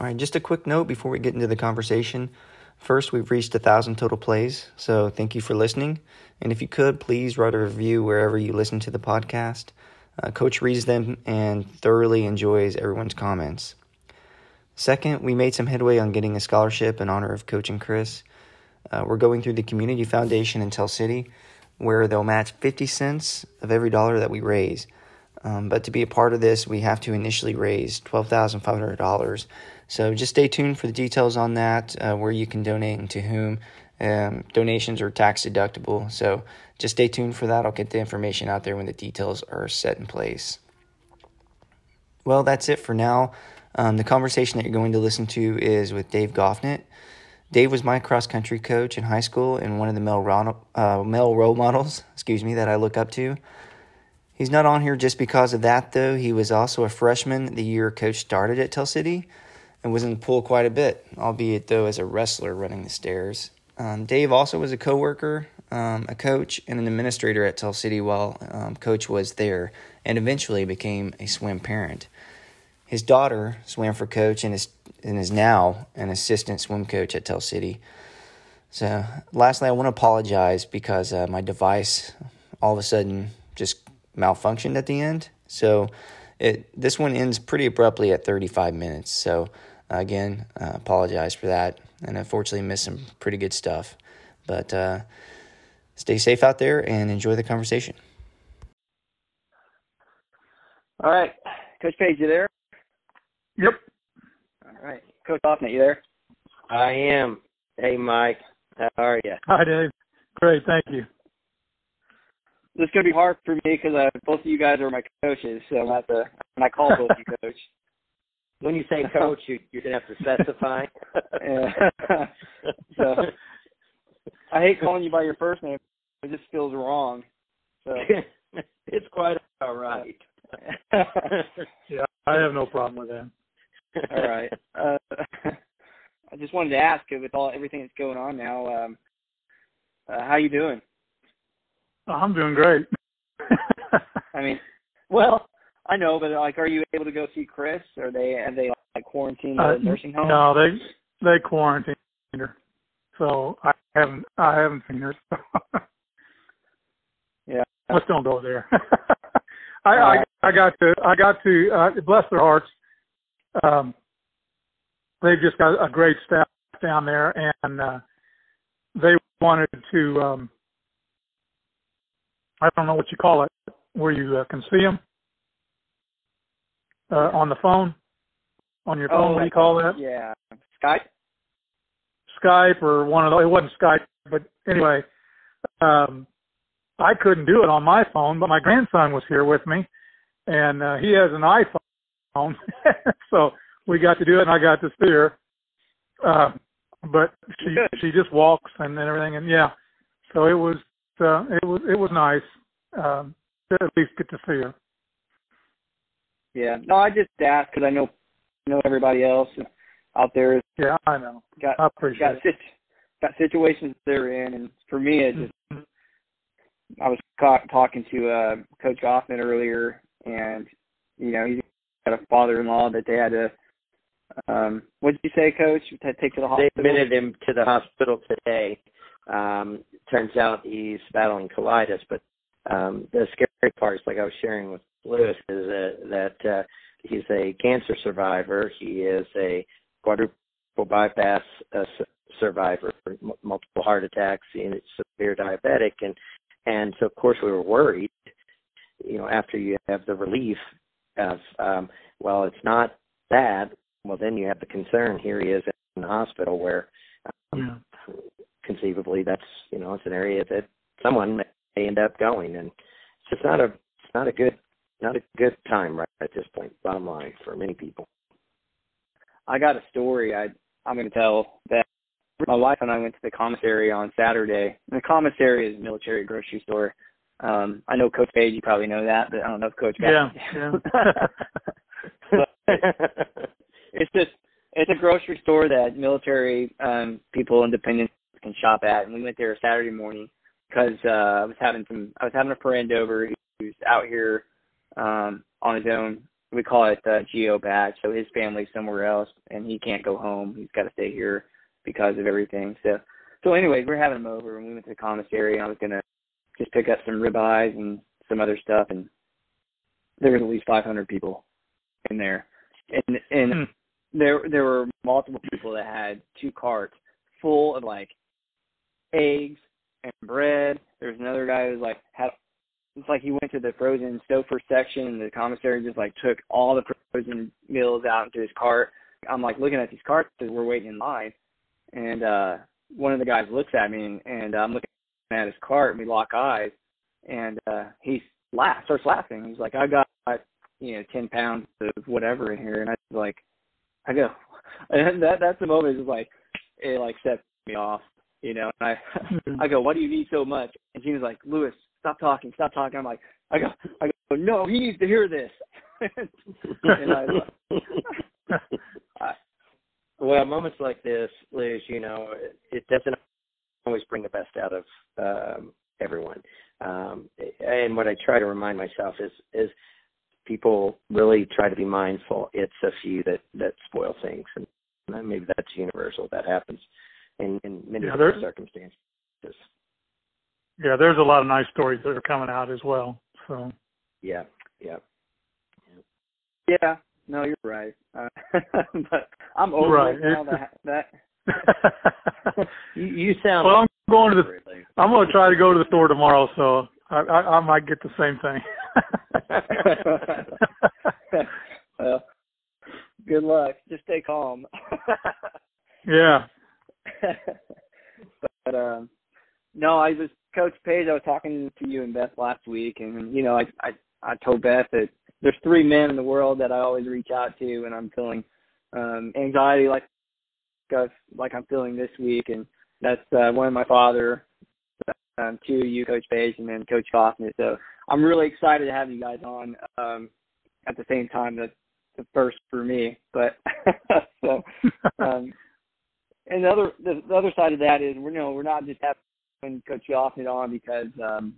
All right, just a quick note before we get into the conversation. First, we've reached a thousand total plays, so thank you for listening. And if you could, please write a review wherever you listen to the podcast. Uh, Coach reads them and thoroughly enjoys everyone's comments. Second, we made some headway on getting a scholarship in honor of Coach and Chris. Uh, we're going through the Community Foundation in Tell City, where they'll match 50 cents of every dollar that we raise. Um, but to be a part of this, we have to initially raise $12,500. So just stay tuned for the details on that, uh, where you can donate and to whom. Um, donations are tax deductible. So just stay tuned for that. I'll get the information out there when the details are set in place. Well, that's it for now. Um, the conversation that you're going to listen to is with Dave Goffnett. Dave was my cross country coach in high school and one of the male, uh, male role models, excuse me, that I look up to. He's not on here just because of that, though. He was also a freshman the year coach started at Tell City and was in the pool quite a bit, albeit, though, as a wrestler running the stairs. Um, Dave also was a coworker, um, a coach, and an administrator at Tell City while um, coach was there, and eventually became a swim parent. His daughter swam for coach and is, and is now an assistant swim coach at Tell City. So, lastly, I want to apologize because uh, my device all of a sudden just malfunctioned at the end. So it this one ends pretty abruptly at 35 minutes. So again, uh, apologize for that, and unfortunately missed some pretty good stuff. But uh, stay safe out there and enjoy the conversation. All right, Coach Page, you there? Yep. All right, Coach Goffnett, you there? I am. Hey, Mike. How are you? Hi, Dave. Great, thank you this is gonna be hard for me because uh, both of you guys are my coaches, so I'm have to when I call both of you coach. When you say coach, you, you're gonna have to specify. so I hate calling you by your first name. It just feels wrong. So it's quite all right. yeah, I have no problem with that. all right. Uh, I just wanted to ask with all everything that's going on now. Um, uh, how you doing? Oh, I'm doing great. I mean, well, I know, but like, are you able to go see Chris? Are they have they like quarantined uh, the nursing home? No, they they quarantined her, so I haven't I haven't seen her. So. yeah, let's don't go there. I, I I got to I got to uh, bless their hearts. Um, they've just got a great staff down there, and uh, they wanted to um, I don't know what you call it, where you uh, can see them uh, on the phone, on your phone. Oh, what do you call that? Yeah, Skype. Skype or one of those. It wasn't Skype, but anyway, um, I couldn't do it on my phone, but my grandson was here with me, and uh, he has an iPhone, so we got to do it, and I got to see her. Uh, but she she just walks and everything, and yeah, so it was uh, it was it was nice um, to at least get to see her. Yeah, no, I just asked because I know I know everybody else out there. Is, yeah, I know. Got I appreciate got, it. sit, got situations they're in, and for me, it just Mm-hmm. I was ca- talking to uh, Coach Goffnett earlier, and you know he's got a father-in-law that they had to. Um, what did you say, Coach? To take to the hospital. They admitted him to the hospital today. Turns out he's battling colitis, but um, the scary part is, like I was sharing with Lewis, is that, that uh, he's a cancer survivor. He is a quadruple bypass uh, survivor, m- multiple heart attacks, and severe diabetic, and and so of course we were worried. You know, after you have the relief of, um, well, it's not that. Well, then you have the concern. Here he is in the hospital where um, yeah conceivably that's you know it's an area that someone may end up going and it's just not a it's not a good not a good time right at this point bottom line for many people. I got a story i i'm going to tell that my wife and i went to the commissary on saturday. The commissary is a military grocery store. Um i know coach page you probably know that but i don't know if coach yeah, yeah. it's just it's a grocery store that military um people independent can shop at. And we went there Saturday morning because uh, I was having some I was having a friend over who's out here um, on his own we call it uh, geo badge. So his family's somewhere else, and he can't go home. He's got to stay here because of everything. So, so anyways, we're having him over, and we went to the commissary. And I was gonna just pick up some ribeyes and some other stuff, and there was at least 500 people in there, and and hmm. there there were multiple people that had two carts full of like eggs and bread. There's another guy who's like had it's like he went to the frozen Stouffer section and the commissary just like took all the frozen meals out into his cart. I'm like looking at these carts as we're waiting in line, and uh one of the guys looks at me and, and I'm looking at his cart and we lock eyes, and uh he laughs, starts laughing. He's like, I got you know ten pounds of whatever in here, and I was like, I go, and that that's the moment is like it like sets me off, you know. And I I go, why do you need so much? And she was like, Lewis, stop talking, stop talking. I'm like, I go, I go, no, he needs to hear this. and I, I, well, moments like this, Liz, you know, it, it doesn't always bring the best out of um, everyone. Um, and what I try to remind myself is is people really try to be mindful. It's a few that that spoil things, and maybe that's universal. That happens in in many yeah, different circumstances. Yeah, there's a lot of nice stories that are coming out as well. So. Yeah. Yeah. Yeah. yeah no, you're right. Uh, but I'm over right. it now. That that. you, you sound. Well, I'm going to the. I'm going to try to go to the store tomorrow, so I, I, I might get the same thing. well, good luck. Just stay calm. yeah. but um no, I was Coach Page. I was talking to you and Beth last week, and you know, I I I told Beth that there's three men in the world that I always reach out to when I'm feeling um anxiety, like like I'm feeling this week, and that's uh, one of my father, um, two you, Coach Page, and then Coach Goffnett. So I'm really excited to have you guys on. Um, at the same time, that's the first for me. But so, um, and the other the, the other side of that is we're you know we're not just having Coach Goffnett on because um,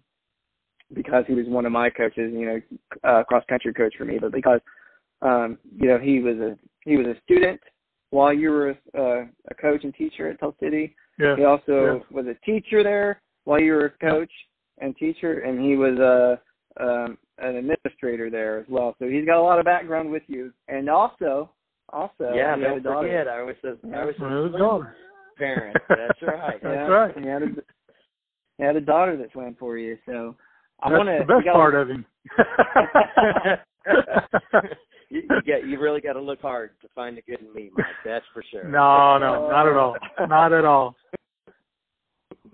because he was one of my coaches, you know, uh, cross country coach for me, but because um, you know he was a he was a student while you were a, uh, a coach and teacher at Tell City. Yeah. He also yeah. was a teacher there while you were a coach and teacher, and he was a um, an administrator there as well. So he's got a lot of background with you, and also, also, yeah, he don't forget, I was a, I was a daughter. parent. That's right. That's yeah, right. He had a, he had a daughter that swam for you, so I want to. the best part of him. you, you get you really got to look hard to find the good in me, Mike. That's for sure. No, no, not at all. Not at all.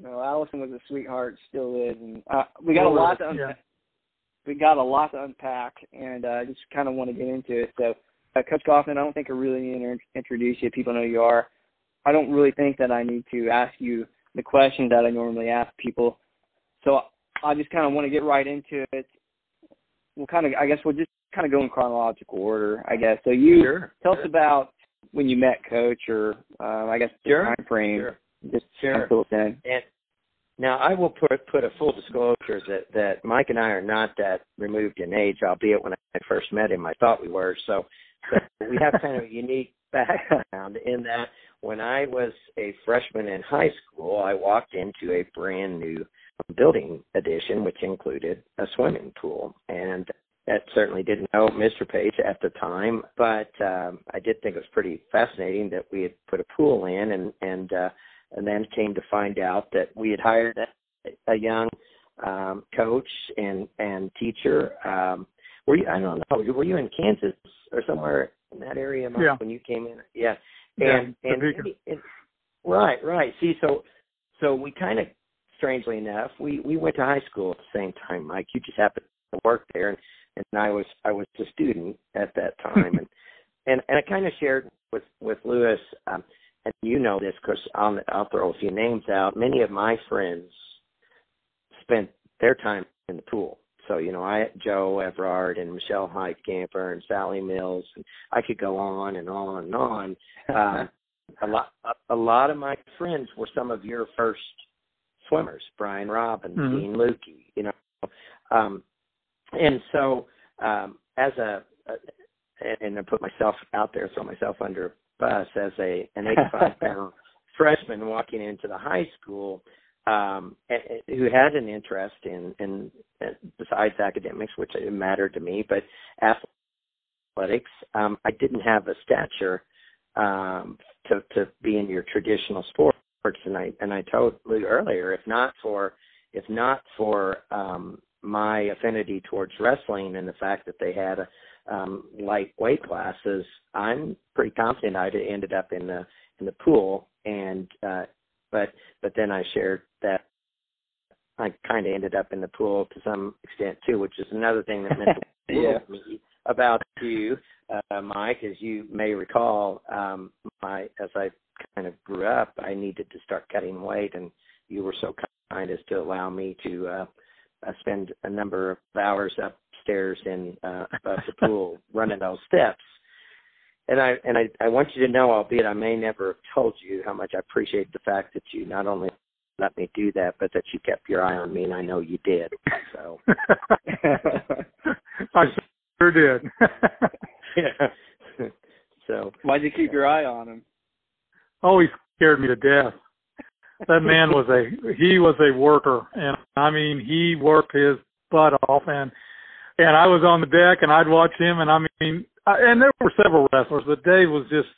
No, Allison was a sweetheart, still is, and uh, we got a lot to unpack. Yeah. We got a lot to unpack, and uh, I uh, just kind of want to get into it. So, uh, Coach Goffnett, I don't think I really need to introduce you. People know you are. I don't really think that I need to ask you the questions that I normally ask people. So I just kind of want to get right into it. We'll kind of, I guess, we'll just kind of go in chronological order. I guess. So you sure, tell sure. us about when you met Coach, or uh, I guess the sure, time frame. Sure. Just sure. fill us in. And now I will put put a full disclosure that that Mike and I are not that removed in age, albeit when I first met him I thought we were. So we have kind of a unique background in that when I was a freshman in high school, I walked into a brand new building addition, which included a swimming pool. And that certainly didn't know Mr. Page at the time, but um, I did think it was pretty fascinating that we had put a pool in, and and uh, and then came to find out that we had hired a, a young um, coach and and teacher. Um, were you? I don't know. Were you in Kansas or somewhere in that area Mike, yeah. when you came in? Yeah. And yeah, and, and, and right, right. See, so so we kind of strangely enough, we we went to high school at the same time, Mike. You just happened to work there, and and I was I was a student at that time, and and and I kind of shared with with Lewis, um, and you know this because I'll I'll throw a few names out. Many of my friends spent their time in the pool. So you know, I Joe Everard and Michelle Heitkamper and Sally Mills, and I could go on and on and on. Um, a lot a, a lot of my friends were some of your first swimmers, Brian Robbins, mm-hmm. Dean Lukey, you know. Um, and so um, as a, a and, I put myself out there, throw myself under a bus as a an 85 pound freshman walking into the high school um, who had an interest in, in uh, besides academics, which mattered to me, but athletics. Um, I didn't have a stature um, to to be in your traditional sports, and I and I told Lou earlier, if not for if not for um, my affinity towards wrestling and the fact that they had a um, light weight classes, I'm pretty confident I'd ended up in the in the pool. And uh, but but then I shared that I kind of ended up in the pool to some extent too, which is another thing that meant yeah. me about you, uh, Mike. As you may recall, um, my as I kind of grew up, I needed to start cutting weight, and you were so kind as to allow me to uh, uh, spend a number of hours upstairs in uh, above the pool running those steps. And I and I, I want you to know, albeit I may never have told you how much I appreciate the fact that you not only let me do that, but that you kept your eye on me, and I know you did. So I sure did. yeah. So why'd you keep your eye on him? Oh, he scared me to death. That man was a he was a worker, and I mean he worked his butt off, and and I was on the deck, and I'd watch him, and I mean, and there were several wrestlers, but Dave was just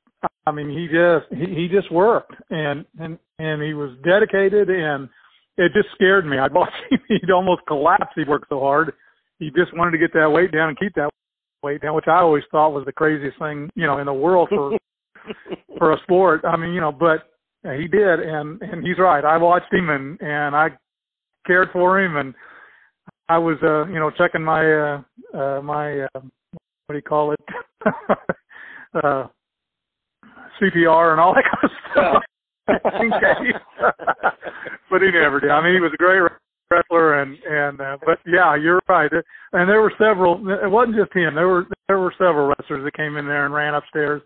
I mean, he just he, he just worked and and and he was dedicated and it just scared me. I'd watch him; he'd almost collapse. He worked so hard. He just wanted to get that weight down and keep that weight down, which I always thought was the craziest thing you know in the world for for a sport. I mean, you know, but he did, and and he's right. I watched him and and I cared for him, and I was uh you know checking my uh uh my uh, what do you call it uh CPR and all that kind of stuff. but he never did. I mean, he was a great wrestler, and and uh, but yeah, you're right. And there were several. It wasn't just him. There were there were several wrestlers that came in there and ran upstairs.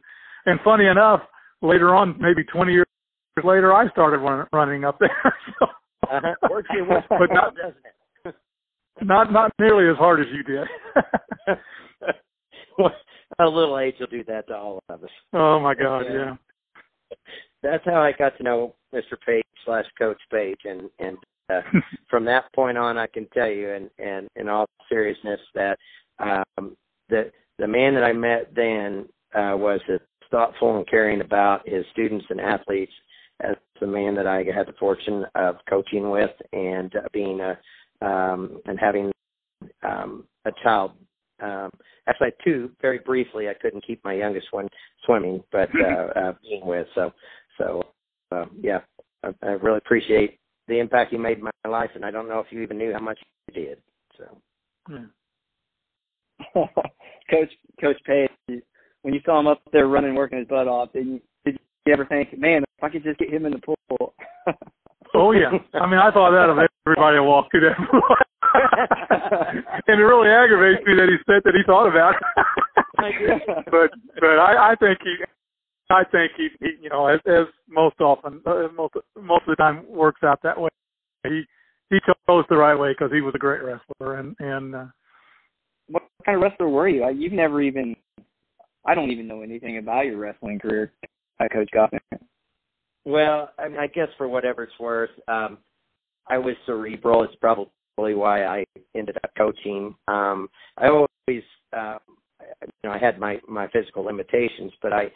And funny enough, later on, maybe 20 years later, I started run, running up there. so, uh-huh. Works your way, but not, doesn't it? not not nearly as hard as you did. a little age will do that to all of us. Oh my God, and, uh, yeah. That's how I got to know Mr. Page slash Coach Page, and and uh, from that point on, I can tell you, and and in all seriousness, that um, the the man that I met then uh, was as thoughtful and caring about his students and athletes as the man that I had the fortune of coaching with and uh, being a um, and having um, a child um, actually, I two very briefly. I couldn't keep my youngest one swimming, but uh, uh, being with. So, so uh, yeah, I, I really appreciate the impact you made in my life, and I don't know if you even knew how much you did. So, hmm. Coach Coach Page, when you saw him up there running, working his butt off, did you did you ever think, man, if I could just get him in the pool? oh yeah, I mean, I thought that of everybody who walked through that pool. and it really aggravates me that he said that he thought about it. but but I, I think he I think he, he you know as, as most often uh, most most of the time works out that way. He he chose the right way because he was a great wrestler and and. uh what kind of wrestler were you? I, you've never even. I don't even know anything about your wrestling career, Coach Goffnett. Well, I, mean, I guess for whatever it's worth, um, I was cerebral. It's probably why I ended up coaching. Um, I always, uh, you know, I had my my physical limitations, but I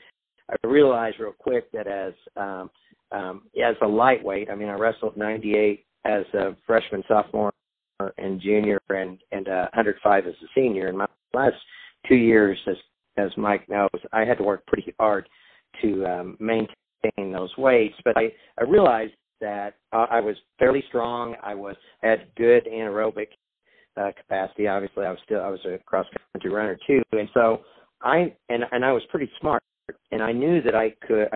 I realized real quick that as um, um, as a lightweight, I mean, I wrestled 98 as a freshman, sophomore, and junior, and and uh, 105 as a senior. In my last two years, as as Mike knows, I had to work pretty hard to um, maintain those weights. But I I realized that uh, I was fairly strong. I was had good anaerobic uh, capacity. Obviously, I was still I was a cross country runner too, and so I and and I was pretty smart, and I knew that I could,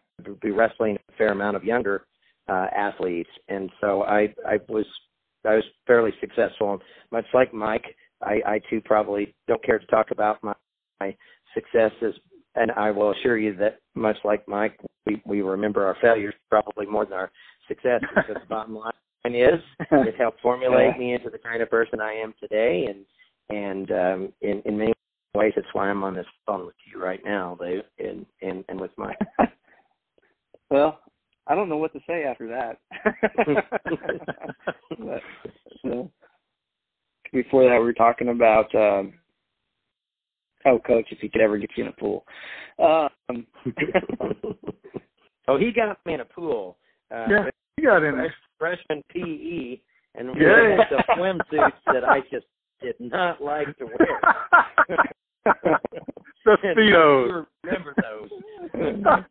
be wrestling a fair amount of younger uh, athletes, and so I I was I was fairly successful. Much like Mike, I, I too probably don't care to talk about my, my successes, and I will assure you that much like Mike, we we remember our failures probably more than our success because the bottom line is it helped formulate me into the kind of person I am today and and um in, in many ways that's why I'm on this phone with you right now, They and and and with Mike. well, I don't know what to say after that. but, so, before that, we were talking about um, oh, coach, if he could ever get you in a pool. Um, oh, he got me in a pool. Uh, yeah, he got in there. Freshman PE, and yeah. had the swimsuits that I just did not like to wear. the speedos. Remember those?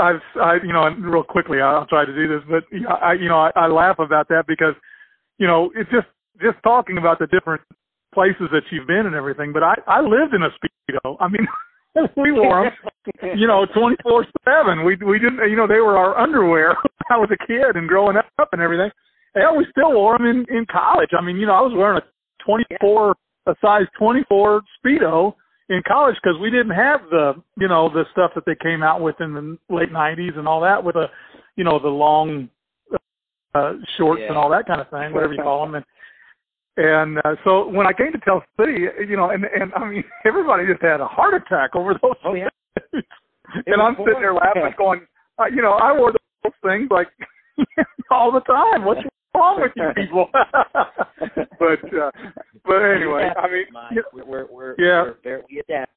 I've, I, you know, real quickly, I'll try to do this, but I, you know, I, I laugh about that because, you know, it's just just talking about the different places that you've been and everything. But I, I lived in a speedo. I mean, we wore them, you know, twenty four seven. We we didn't, you know, they were our underwear. I was a kid and growing up and everything. Hell, we still wore them in in college. I mean, you know, I was wearing a twenty four, a size twenty four speedo in college because we didn't have the you know the stuff that they came out with in the late '90s and all that with a you know the long uh, shorts yeah. and all that kind of thing, whatever you call them. And and uh, so when I came to Tell City, you know, and and I mean everybody just had a heart attack over those. Oh yeah. and I'm sitting there laughing, going, uh, you know, I wore those things like all the time. What's wrong with you people? but uh, but anyway, I mean, Mike, we're we're, we're Yeah. we're very we adapted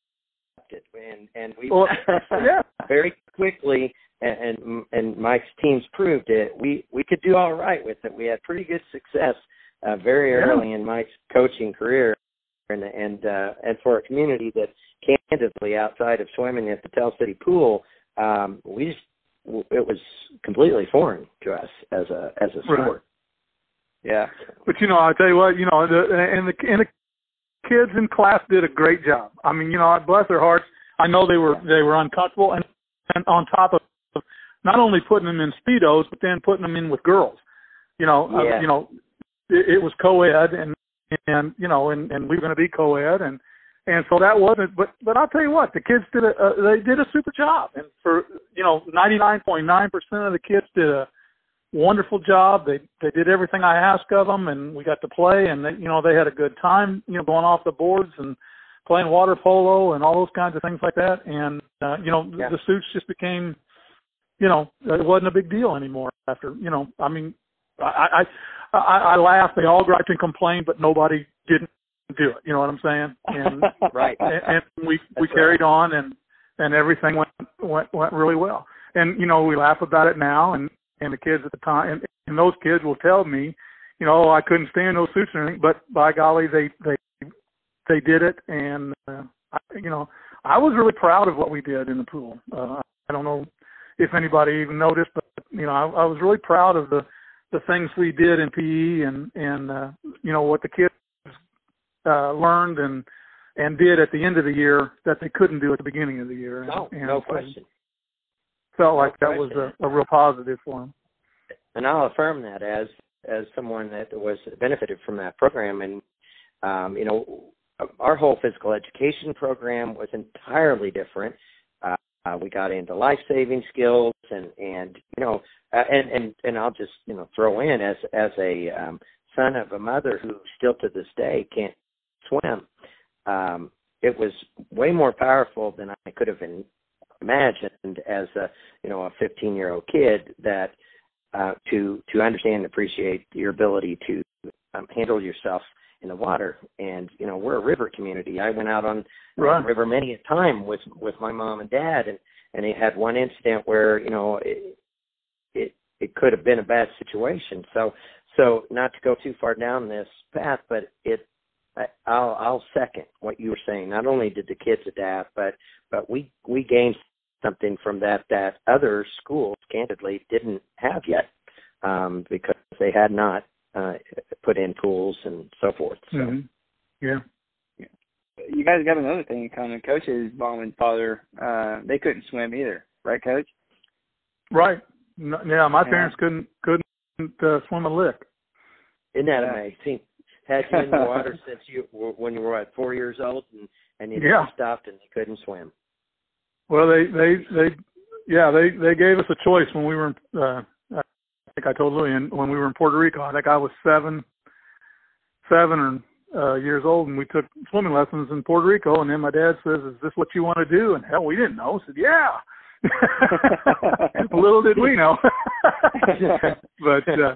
and and we Well, yeah. very quickly and, and and Mike's teams proved it. We we could do all right with it. We had pretty good success uh, very Yeah. early in Mike's coaching career, and and uh, and for a community that candidly outside of swimming at the Tell City pool, um, we just it was completely foreign to us as a as a Right. sport. yeah. But you know, I tell you what, you know, the and the and the kids in class did a great job. I mean, you know, I bless their hearts. I know they were they were uncomfortable, and and on top of not only putting them in speedos, but then putting them in with girls. You know, uh, you know, it, it was co-ed, and and you know, and and we were going to be co-ed, and and so that wasn't. But but I'll tell you what, the kids did a uh, they did a super job, and for you know, ninety nine point nine percent of the kids did a wonderful job. They they did everything I asked of them, and we got to play, and they, you know they had a good time, you know, going off the boards and playing water polo and all those kinds of things like that. And uh, you know, Yeah. the suits just became, you know, it wasn't a big deal anymore. After you know, I mean, I I I, laughed. They all griped and complained, but nobody didn't do it. You know what I'm saying? And Right. and, and we we That's carried on and and everything went went went really well. And you know we laugh about it now, and and the kids at the time, and, and those kids will tell me, you know, I couldn't stand those suits or anything, but by golly, they they they did it, and uh, I, you know I was really proud of what we did in the pool. Uh, I don't know if anybody even noticed, but you know I, I was really proud of the the things we did in PE and and uh, you know what the kids uh, learned and and did at the end of the year that they couldn't do at the beginning of the year. No, and, no question. Felt like No that was a, a real positive for them. and I'll affirm that as as someone that was benefited from that program. And um, you know, our whole physical education program was entirely different. Uh, uh, we got into life saving skills, and and you know, uh, and and and I'll just you know throw in as as a um, son of a mother who still to this day can't swim. Um, it was way more powerful than I could have in, imagined as a you know a 15 year old kid that uh, to to understand and appreciate your ability to um, handle yourself in the water. And you know, we're a river community. I went out on Right. the river many a time with with my mom and dad, and and they had one incident where you know it it, it could have been a bad situation. So so not to go too far down this path, but it. I, I'll I'll second what you were saying. Not only did the kids adapt, but but we we gained something from that that other schools candidly didn't have yet um, because they had not uh, put in pools and so forth. So Mhm. Yeah. You guys got another thing in common. Coach's mom and father, uh, they couldn't swim either, right, Coach? Right. No, yeah, my Yeah. parents couldn't couldn't uh, swim a lick. isn't that Yeah. amazing? Had you in the water since you were when you were at four years old and and you Yeah. never stopped and they couldn't swim. Well, they they they yeah they they gave us a choice when we were in, uh, I think I told Louie in, when we were in Puerto Rico. I think I was seven, seven or uh, years old, and we took swimming lessons in Puerto Rico. And then my dad says, "Is this what you want to do?" And hell, we didn't know. I said, "Yeah." Little did we know. but uh,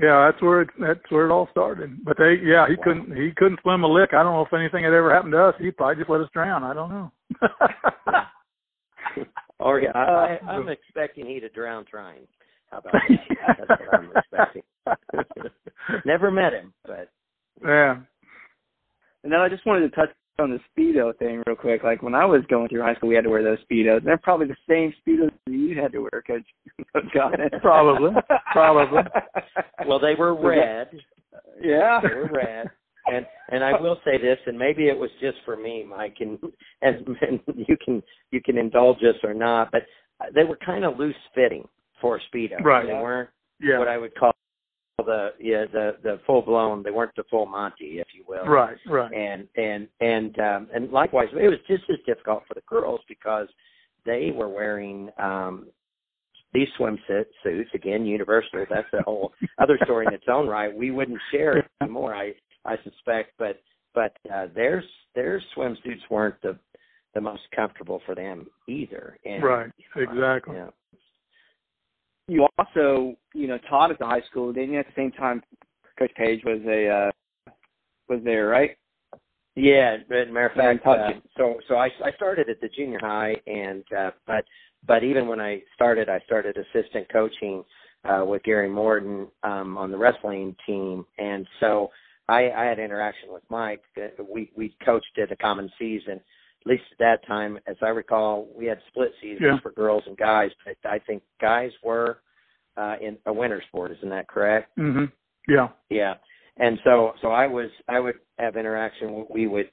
yeah, that's where it, that's where it all started. But they, yeah, he wow. couldn't he couldn't swim a lick. I don't know if anything had ever happened to us. He probably just let us drown. I don't know. or yeah, I, I, I'm expecting he to drown trying. How about that? That's what I'm expecting. Never met him, but yeah. And then I just wanted to touch on the speedo thing real quick. Like when I was going through high school, we had to wear those speedos. They're probably the same speedos you had to wear, Coach. probably, probably. Well, they were red. Yeah, they were red. And and I will say this, and maybe it was just for me, Mike, and and, and you can you can indulge us or not, but they were kind of loose fitting for speedo. Right. They weren't yeah. what I would call the yeah the the full blown they weren't the full Monty if you will. Right right. And and and um and likewise it was just as difficult for the girls because they were wearing um these swimsuits again universal that's a whole other story in its own right. We wouldn't share it anymore I I suspect but but uh their their swimsuits weren't the the most comfortable for them either. And right. exactly. yeah you also, you know, taught at the high school, didn't you? At the same time, Coach Page was a uh, was there, right? Yeah, matter of fact, uh, so so I I started at the junior high, and uh, but but even when I started, I started assistant coaching uh, with Gary Morton um, on the wrestling team, and so I, I had interaction with Mike. Uh, we we coached at a common season. At least at that time, as I recall, we had split seasons yeah. for girls and guys. But I think guys were uh, in a winter sport. Isn't that correct? Mm-hmm. Yeah. Yeah. And so, so I was, I would have interaction. We would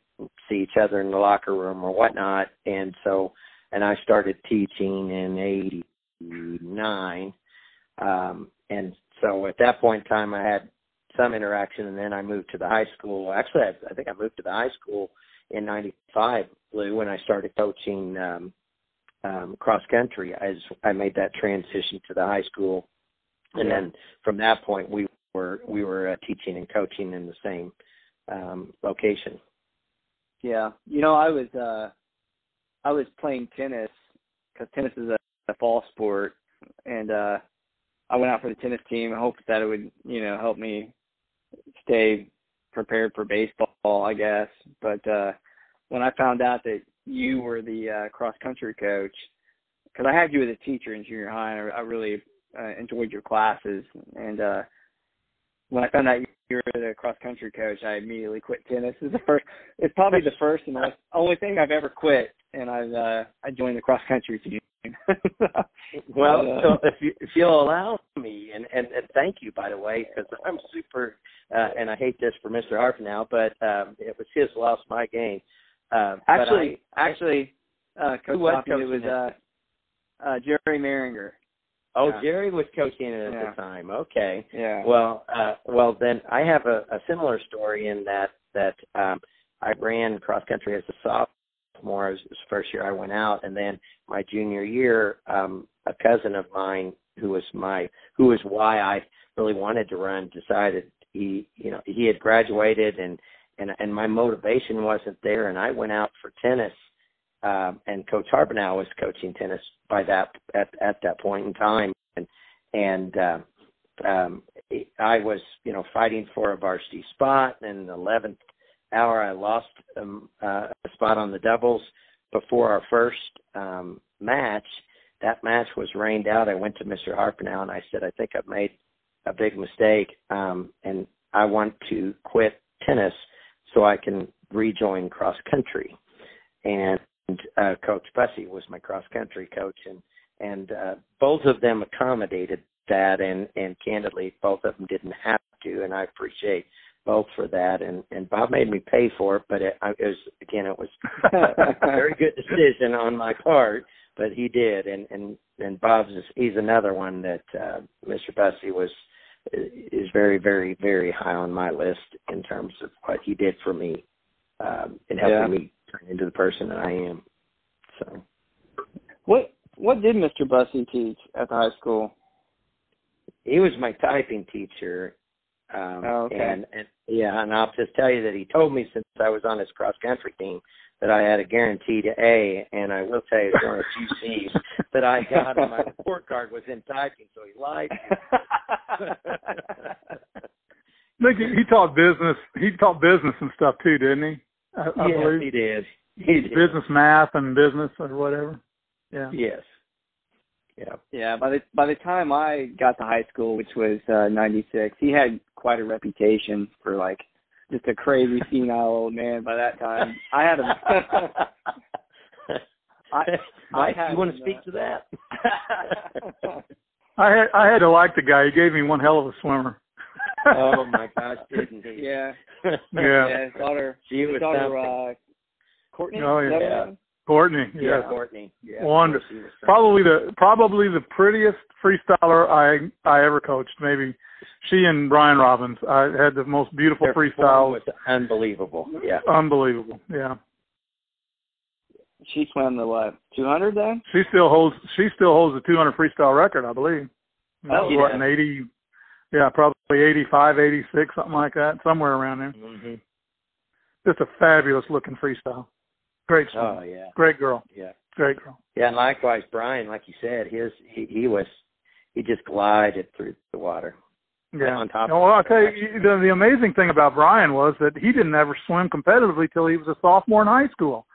see each other in the locker room or whatnot. And so, and I started teaching in '89. Um, and so at that point in time, I had some interaction, and then I moved to the high school. Actually, I, I think I moved to the high school in '95, Lou, when I started coaching um, um, cross country. As I made that transition to the high school, and then from that point, we were we were uh, teaching and coaching in the same um, location. Yeah, you know, I was uh, I was playing tennis because tennis is a, a fall sport, and uh, I went out for the tennis team. I hoped that it would, you know, help me stay prepared for baseball, I guess. But uh when I found out that you were the uh, cross country coach, because I had you as a teacher in junior high, and I, I really uh, enjoyed your classes. And uh when I found out you were the cross country coach, I immediately quit tennis. It's the first. It's probably the first and the only thing I've ever quit. And I've uh, I joined the cross country team. well, uh, so if you if you'll allow me, and and, and thank you by the way, because I'm super, uh, and I hate this for Mr. Harpenau, but um, it was his lost my game. Uh, actually, I, actually, uh, Coach was Hoppy, it was uh, uh, Jerry Maringer. Oh, yeah. Jerry was coaching it at yeah. the time. Okay. Yeah. Well, uh, well then I have a, a similar story in that that um, I ran cross country as a sophomore. It was first year I went out, and then my junior year, um, a cousin of mine who was my who was why I really wanted to run decided he you know he had graduated and and and my motivation wasn't there, and I went out for tennis um, and Coach Harpenau was coaching tennis by that at at that point in time, and and uh, um, I was you know fighting for a varsity spot. And in eleventh hour, I lost um, uh, a spot on the doubles before our first um, match. That match was rained out. I went to Mr. Harpenau and I said, I think I've made a big mistake, um, and I want to quit tennis so I can rejoin cross country. And uh, Coach Bussy was my cross country coach, and and uh, both of them accommodated that, and and candidly, both of them didn't have to, and I appreciate both for that. And and Bob made me pay for it, but it, it was again, it was a very good decision on my part, but he did, and and and Bob's is, he's another one that uh, Mr. Bussy was is very very very high on my list in terms of what he did for me um, in helping yeah. me turn into the person that I am. So, what what did Mr. Bussy teach at the high school? He was my typing teacher. Um, Oh, okay. And, and yeah, and I'll just tell you that he told me since I was on his cross country team that I had a guaranteed A, and I will tell you it's one of the few C's that I got on my report card was in typing, so he lied. Look, he, he taught business. He taught business and stuff too, didn't he? I, I yes, believe he did. He did. business math and business or whatever. Yeah. Yes. Yeah. yeah, by the by the time I got to high school, which was uh '96, he had quite a reputation for like just a crazy senile old man. By that time, I had him. I, I had you want to speak uh, to that? I had I had to like the guy. He gave me one hell of a swimmer. oh my gosh, didn't he? yeah, Yeah. yeah. His daughter, She his was daughter, something. uh, Courtney. Oh, yeah. Her name? Courtney. yeah, Yeah. Courtney. Yeah, Wonderful. she was something. Probably the probably the prettiest freestyler I I ever coached. Maybe she and Brian Robbins. I had the most beautiful Their freestyle. was unbelievable. Yeah. Unbelievable. Yeah. She swam the what? 200 then? She still holds she still holds the 200 freestyle record, I believe. That Oh, was what yeah. an 80 yeah, probably 85, 86, something like that, somewhere around there. hmm Just a fabulous looking freestyle. Great swimmer. Oh yeah. Great girl. Yeah. Great girl. Yeah, and likewise, Brian, like you said, his he, he was he just glided through the water. Yeah. On top well, I'll tell you, the, the amazing thing about Brian was that he didn't ever swim competitively till he was a sophomore in high school.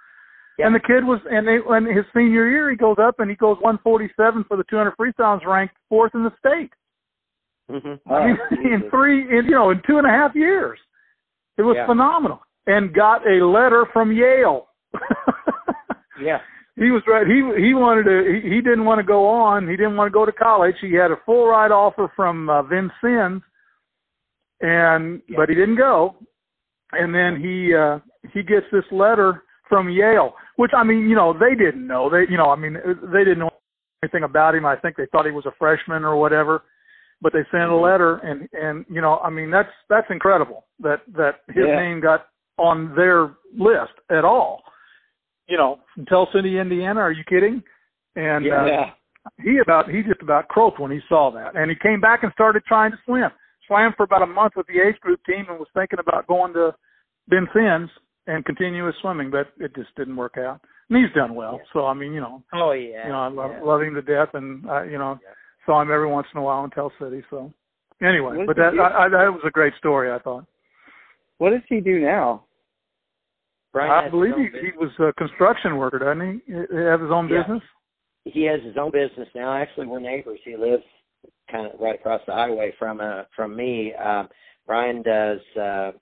Yeah. And the kid was, and they, when his senior year, he goes up and he goes 147 for the 200 freestyles, ranked fourth in the state. Mm-hmm. I mean, in three, in, you know, in two and a half years, it was Yeah. phenomenal. And got a letter from Yale. Yeah. he was right. He he wanted to. He, he didn't want to go on. He didn't want to go to college. He had a full ride offer from uh, Vincennes, and Yeah. but he didn't go. And then he uh he gets this letter from Yale, which I mean, you know, they didn't know. They, you know, I mean, they didn't know anything about him. I think they thought he was a freshman or whatever. But they sent a Mhm. letter, and and you know, I mean, that's that's incredible that that his Yeah. name got on their list at all you know, from Tell City, Indiana. Are you kidding? And Yeah. uh, he about he just about croaked when he saw that, and he came back and started trying to swim. Swam for about a month with the age group team, and was thinking about going to Vincennes and continue his swimming, but it just didn't work out. And he's done well, Yeah. so I mean, you know, Oh yeah. you know, I love, yeah. love him to death, and I, you know, Yeah. saw him every once in a while in Tell City. So anyway, What but that I, I, that was a great story. I thought. What does he do now? Brian I believe he, he was a construction worker, doesn't he? He have his own Yeah. business. he has his own business now. Actually, we're neighbors. He lives kind of right across the highway from uh from me. Um, Brian does uh,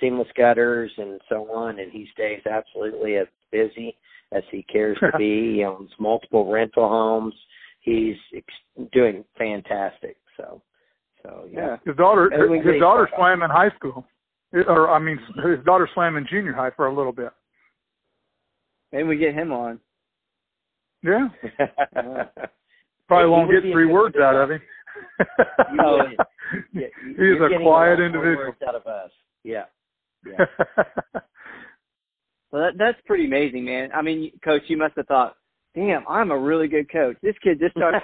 seamless gutters and so on, and he stays absolutely as busy as he cares to be. He owns multiple rental homes. He's ex- doing fantastic. So, so yeah. Yeah. His daughter, his daughter's playing in high school, or I mean, his daughter swam in junior high for a little bit. Maybe we get him on. Yeah, probably won't get three words out of him. You would. Yeah, you- He's a quiet individual. words out of us. Yeah. Yeah. Well, that, that's pretty amazing, man. I mean, coach, you must have thought, "Damn, I'm a really good coach. This kid just started."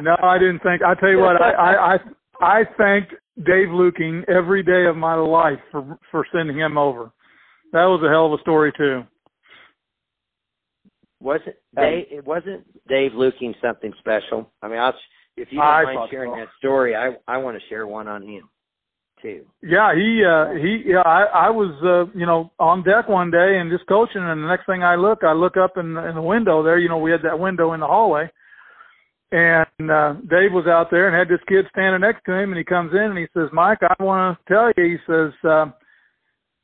no, I didn't think. I tell you what, I I I, I thanked Dave Luking every day of my life for for sending him over. That was a hell of a story too. Wasn't Dave? It wasn't Dave Luking something special. I mean, I'll, if you don't I mind sharing so. that story, I I want to share one on him too. Yeah, he uh he yeah, I I was uh you know on deck one day and just coaching and the next thing I look, I look up in in the window there, you know, we had that window in the hallway. And uh Dave was out there and had this kid standing next to him and he comes in and he says, "Mike, I want to tell you." He says, uh,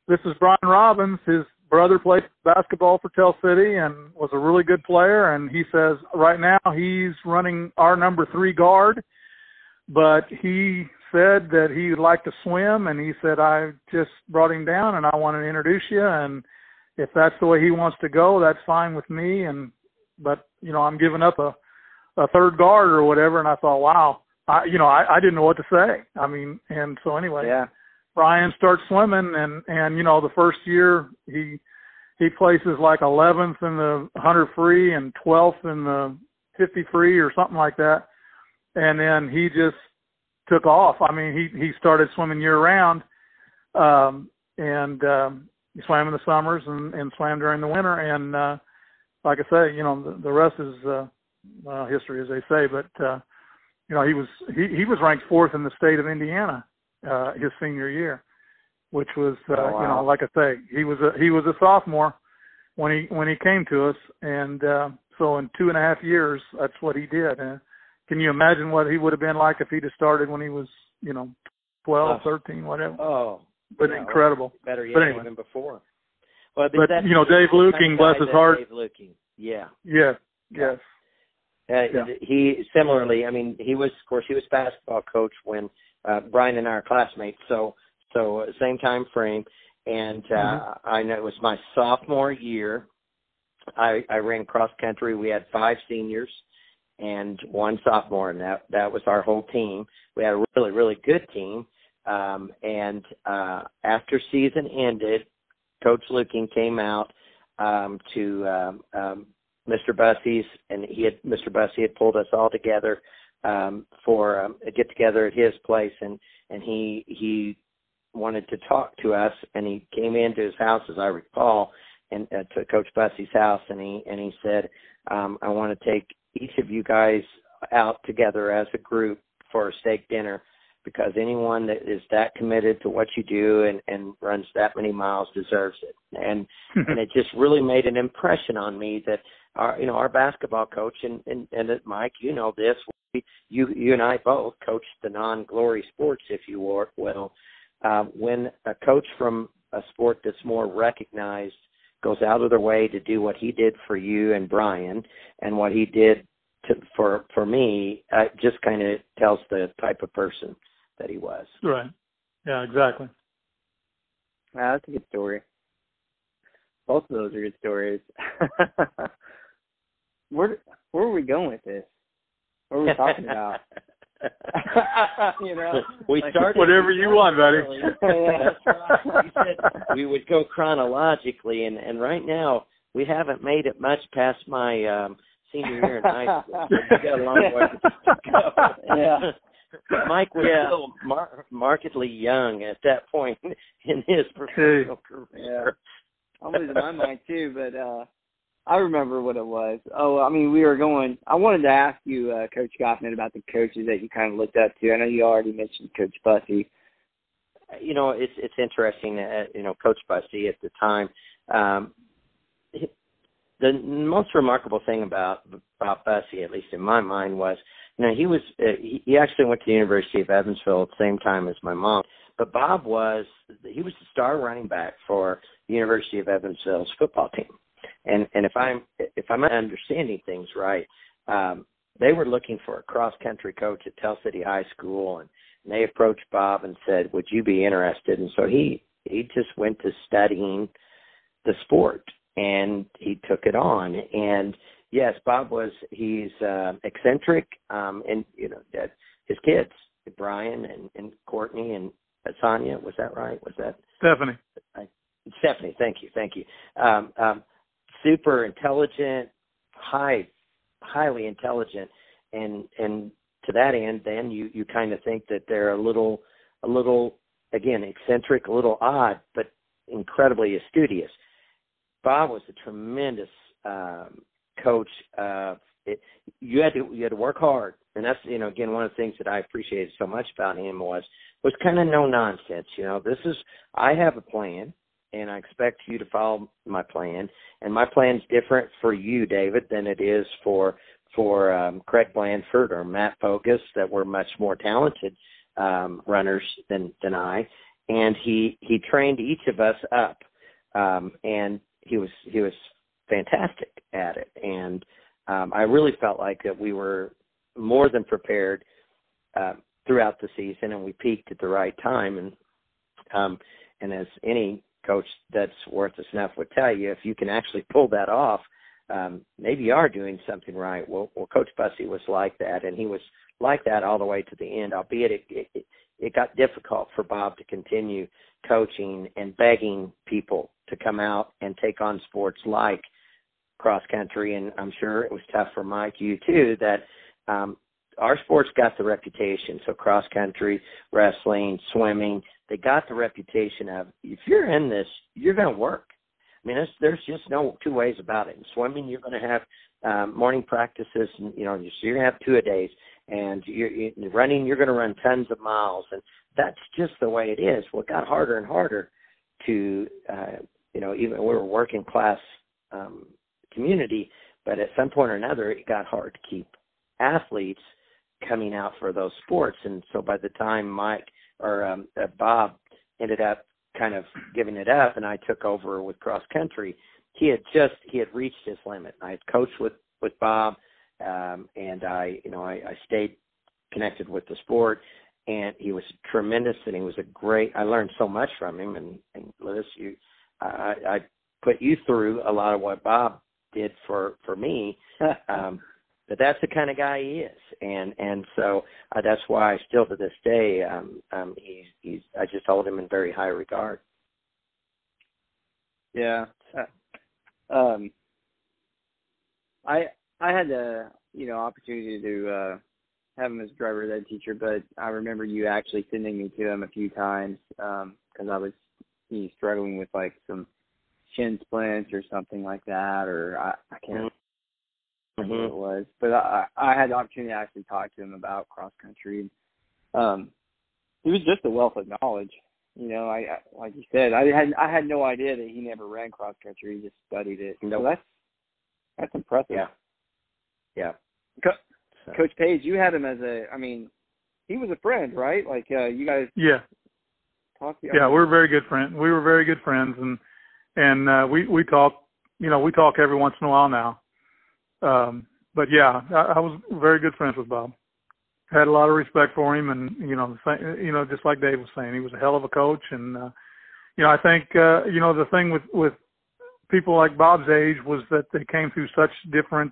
"This is Brian Robbins. His brother played basketball for Tell City and was a really good player and he says right now he's running our number 3 guard, but he said that he would like to swim and he said I just brought him down and I want to introduce you and if that's the way he wants to go that's fine with me and but you know I'm giving up a a third guard or whatever and I thought wow I you know I I didn't know what to say I mean and so anyway yeah. Brian starts swimming and and you know the first year he he places like 11th in the 100 free and 12th in the 50 free or something like that and then he just took off. I mean, he he started swimming year round, um, and um, he swam in the summers and, and swam during the winter. And uh, like I say, you know, the, the rest is uh, uh, history, as they say. But uh, you know, he was he he was ranked fourth in the state of Indiana uh, his senior year, which was uh, oh, wow. you know, like I say, he was a he was a sophomore when he when he came to us, and uh, so in two and a half years, that's what he did. And can you imagine what he would have been like if he'd have started when he was, you know, twelve, oh. thirteen, whatever? Oh, but yeah, incredible. Better yet, but anyway. even before. Well, but you know, Dave Luking, bless his heart. Dave Luking, yeah, yeah, yes. Uh, yeah. He similarly, I mean, he was, of course, he was basketball coach when uh, Brian and I are classmates. So, so uh, same time frame. And uh, mm-hmm. I know it was my sophomore year. I, I ran cross country. We had five seniors and one sophomore, and that that was our whole team. We had a really really good team. Um, and uh, after season ended, Coach Luking came out um, to um, um, Mr. Bussey's, and he had Mr. Bussey had pulled us all together um, for um, a get together at his place, and and he he wanted to talk to us, and he came into his house, as I recall, and uh, to Coach Bussey's house, and he and he said, um, "I want to take each of you guys out together as a group for a steak dinner." Because anyone that is that committed to what you do and, and runs that many miles deserves it, and and it just really made an impression on me that our you know our basketball coach and and, and Mike, you know this, we, you you and I both coached the non-glory sports, if you will, uh, when a coach from a sport that's more recognized goes out of their way to do what he did for you and Brian and what he did to, for for me, uh, just kind of tells the type of person that he was. Right. Yeah. Exactly. Wow, that's a good story. Both of those are good stories. where where are we going with this? What are we talking about? you know, we started whatever you want, buddy. we we would go chronologically, and and right now we haven't made it much past my um senior year in high school. So we got a long way to go. Yeah. Mike was yeah. still mar- markedly young at that point in his professional career. I'm losing my mind too, but uh I remember what it was. Oh, I mean, we were going. I wanted to ask you, uh, Coach Goffnett, about the coaches that you kind of looked up to. I know you already mentioned Coach Bussey. You know, it's it's interesting. That, you know, Coach Bussey at the time. Um, the most remarkable thing about about Bussey, at least in my mind, was you know he was uh, he, actually went to the University of Evansville at the same time as my mom. But Bob was he was the star running back for University of Evansville's football team and and if I'm if I'm understanding things right, um, they were looking for a cross country coach at Tell City High School, and, and they approached Bob and said, "Would you be interested?" And so he he just went to studying the sport, and he took it on. And yes, Bob was he's uh, eccentric, um, and you know that his kids, Brian and, and Courtney and Sonia, was that right? Was that Stephanie? I, Stephanie, thank you, thank you. Um, um, super intelligent, high, highly intelligent, and and to that end, then you you kind of think that they're a little a little again eccentric, a little odd, but incredibly studious. Bob was a tremendous um, coach. Uh, it, you had to you had to work hard, and that's you know again one of the things that I appreciated so much about him was was kind of no nonsense. You know, this is I have a plan and I expect you to follow my plan. And my plan's different for you, David, than it is for for um, Craig Blandford or Matt Focus, that were much more talented um, runners than than I. And he he trained each of us up, um, and he was he was fantastic at it. And um, I really felt like that we were more than prepared uh, throughout the season, and we peaked at the right time. And um, and as any coach that's worth a snuff would tell you if you can actually pull that off um maybe you are doing something right. Well well coach bussey was like that and he was like that all the way to the end albeit it it, it got difficult for bob to continue coaching and begging people to come out and take on sports like cross country and i'm sure it was tough for mike you too that um our sports got the reputation. So cross country, wrestling, swimming, they got the reputation of if you're in this, you're going to work. I mean, there's, just no two ways about it. In swimming, you're going to have um, morning practices, and you know, so you're going to have two a days. And you're, you're running, you're going to run tons of miles, and that's just the way it is. Well, it got harder and harder to, uh, you know, even we were working class um, community, but at some point or another, it got hard to keep athletes coming out for those sports. And so by the time Mike or um, uh, Bob ended up kind of giving it up, and I took over with cross country, he had just he had reached his limit. I had coached with with Bob, um, and I you know I, I stayed connected with the sport. And he was tremendous, and he was a great. I learned so much from him. And, and Liz, you, I, I put you through a lot of what Bob did for for me. um, but that's the kind of guy he is, and and so uh, that's why still to this day, um, um, he's he's I just hold him in very high regard. Yeah, uh, um, I I had the you know opportunity to uh, have him as a driver ed teacher, but I remember you actually sending me to him a few times because um, I was he struggling with like some shin splints or something like that, or I, I can't mm-hmm. what it was. But I I had the opportunity to actually talk to him about cross country. Um, he was just a wealth of knowledge. You know, I, I like you said, I had I had no idea that he never ran cross country. He just studied it. So that's that's impressive. Yeah. Yeah. Co- so. Coach Page, you had him as a. I mean, he was a friend, right? Like uh, you guys. Yeah. Talked. Yeah, we're very good friends. We were very good friends, and and uh, we we talk. You know, we talk every once in a while now. Um, but yeah, I, I was very good friends with Bob. Had a lot of respect for him, and you know, the you know, just like Dave was saying, he was a hell of a coach. And uh, you know, I think uh, you know the thing with with people like Bob's age was that they came through such different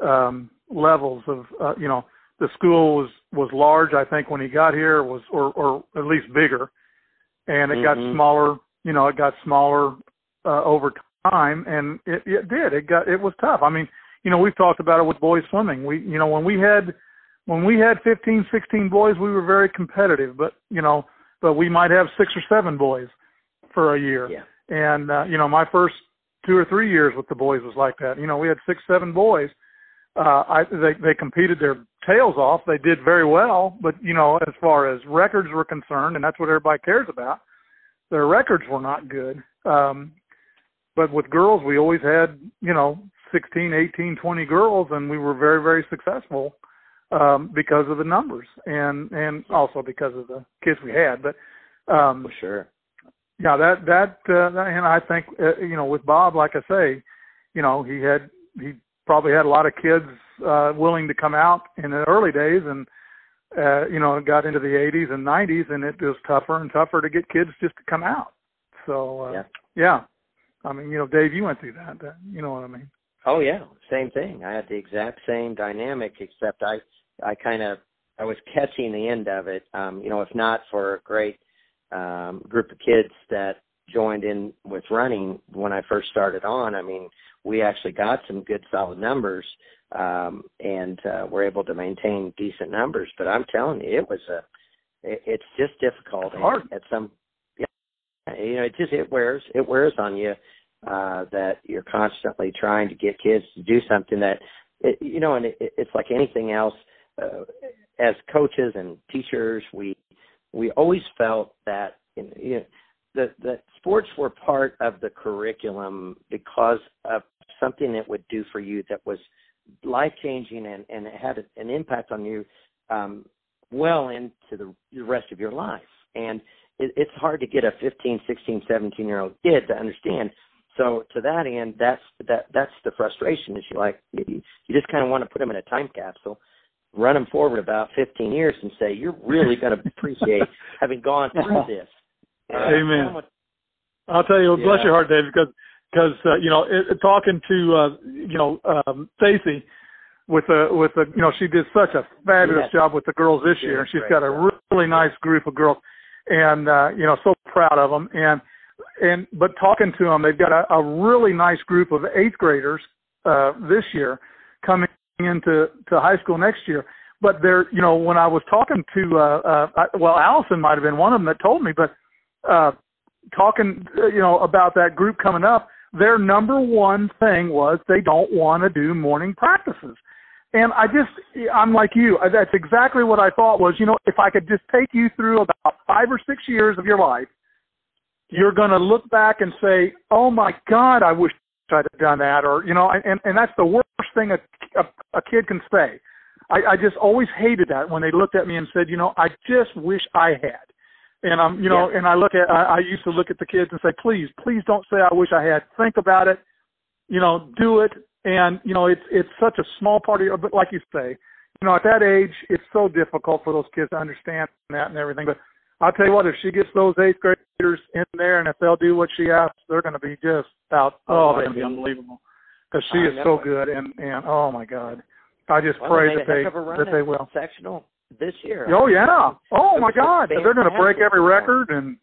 um, levels of uh, you know the school was was large I think when he got here was or or at least bigger and it mm-hmm. got smaller you know it got smaller uh, over time and it, it did it got it was tough I mean you know, we've talked about it with boys swimming. We, you know, when we had when we had 15, 16 boys, we were very competitive, but you know, but we might have six or seven boys for a year. Yeah. And uh, you know, my first two or three years with the boys was like that. You know, we had six, seven boys. Uh, I they they competed their tails off. They did very well, but you know, as far as records were concerned, and that's what everybody cares about, their records were not good. Um, but with girls, we always had you know 16, 18, 20 girls, and we were very, very successful um, because of the numbers and and also because of the kids we had. But um, For sure. Yeah, that that uh, and I think uh, you know with Bob, like I say, you know he had he probably had a lot of kids uh, willing to come out in the early days, and uh, you know it got into the 80s and 90s, and it was tougher and tougher to get kids just to come out. So uh, yeah. yeah, I mean you know Dave, you went through that. that you know what I mean. Oh yeah, same thing. I had the exact same dynamic, except I I kind of I was catching the end of it. Um, you know, if not for a great um, group of kids that joined in with running when I first started on, I mean, we actually got some good solid numbers um, and uh, were able to maintain decent numbers. But I'm telling you, it was a it, it's just difficult hard. at some. Yeah, you know, it just it wears it wears on you uh, that you're constantly trying to get kids to do something that, it, you know, and it, it's like anything else. Uh, as coaches and teachers, we we always felt that you know, that that sports were part of the curriculum because of something that would do for you that was life changing and and it had an impact on you um, well into the, rest of your life. And it, it's hard to get a 15, 16, 17 year old kid to understand so to that end, that's that that's the frustration. Is you like you, you just kind of want to put them in a time capsule, run them forward about 15 years, and say you're really going to appreciate having gone through this. Uh, Amen. I'll tell you, bless yeah. your heart, Dave, because because uh, you know, it, talking to uh, you know um, Stacy with a with a you know she did such a fabulous yes. job with the girls this year, and she's got a really nice group of girls, and uh, you know, so proud of them and and but talking to them, they've got a, a really nice group of eighth graders uh, this year coming into to high school next year. but they're you know when I was talking to uh, uh I, well Allison might have been one of them that told me, but uh talking uh, you know about that group coming up, their number one thing was they don't want to do morning practices. And I just, I'm like you. That's exactly what I thought was, you know, if I could just take you through about five or six years of your life, you're going to look back and say, oh my God, I wish I'd have done that. Or, you know, and, and that's the worst thing a, a, a kid can say. I, I just always hated that when they looked at me and said, you know, I just wish I had. And I'm, you know, yeah. and I look at, I, I used to look at the kids and say, please, please don't say I wish I had. Think about it. You know, do it. And you know, it's it's such a small part of your, but like you say, you know, at that age, it's so difficult for those kids to understand that and everything. But I'll tell you what, if she gets those eighth graders in there, and if they'll do what she asks, they're going to be just out. Oh, oh they're going to be unbelievable because she I is so good. And and oh my God, I just well, pray that they that they will sectional this year. Oh yeah. Oh my God, they're going to break every record and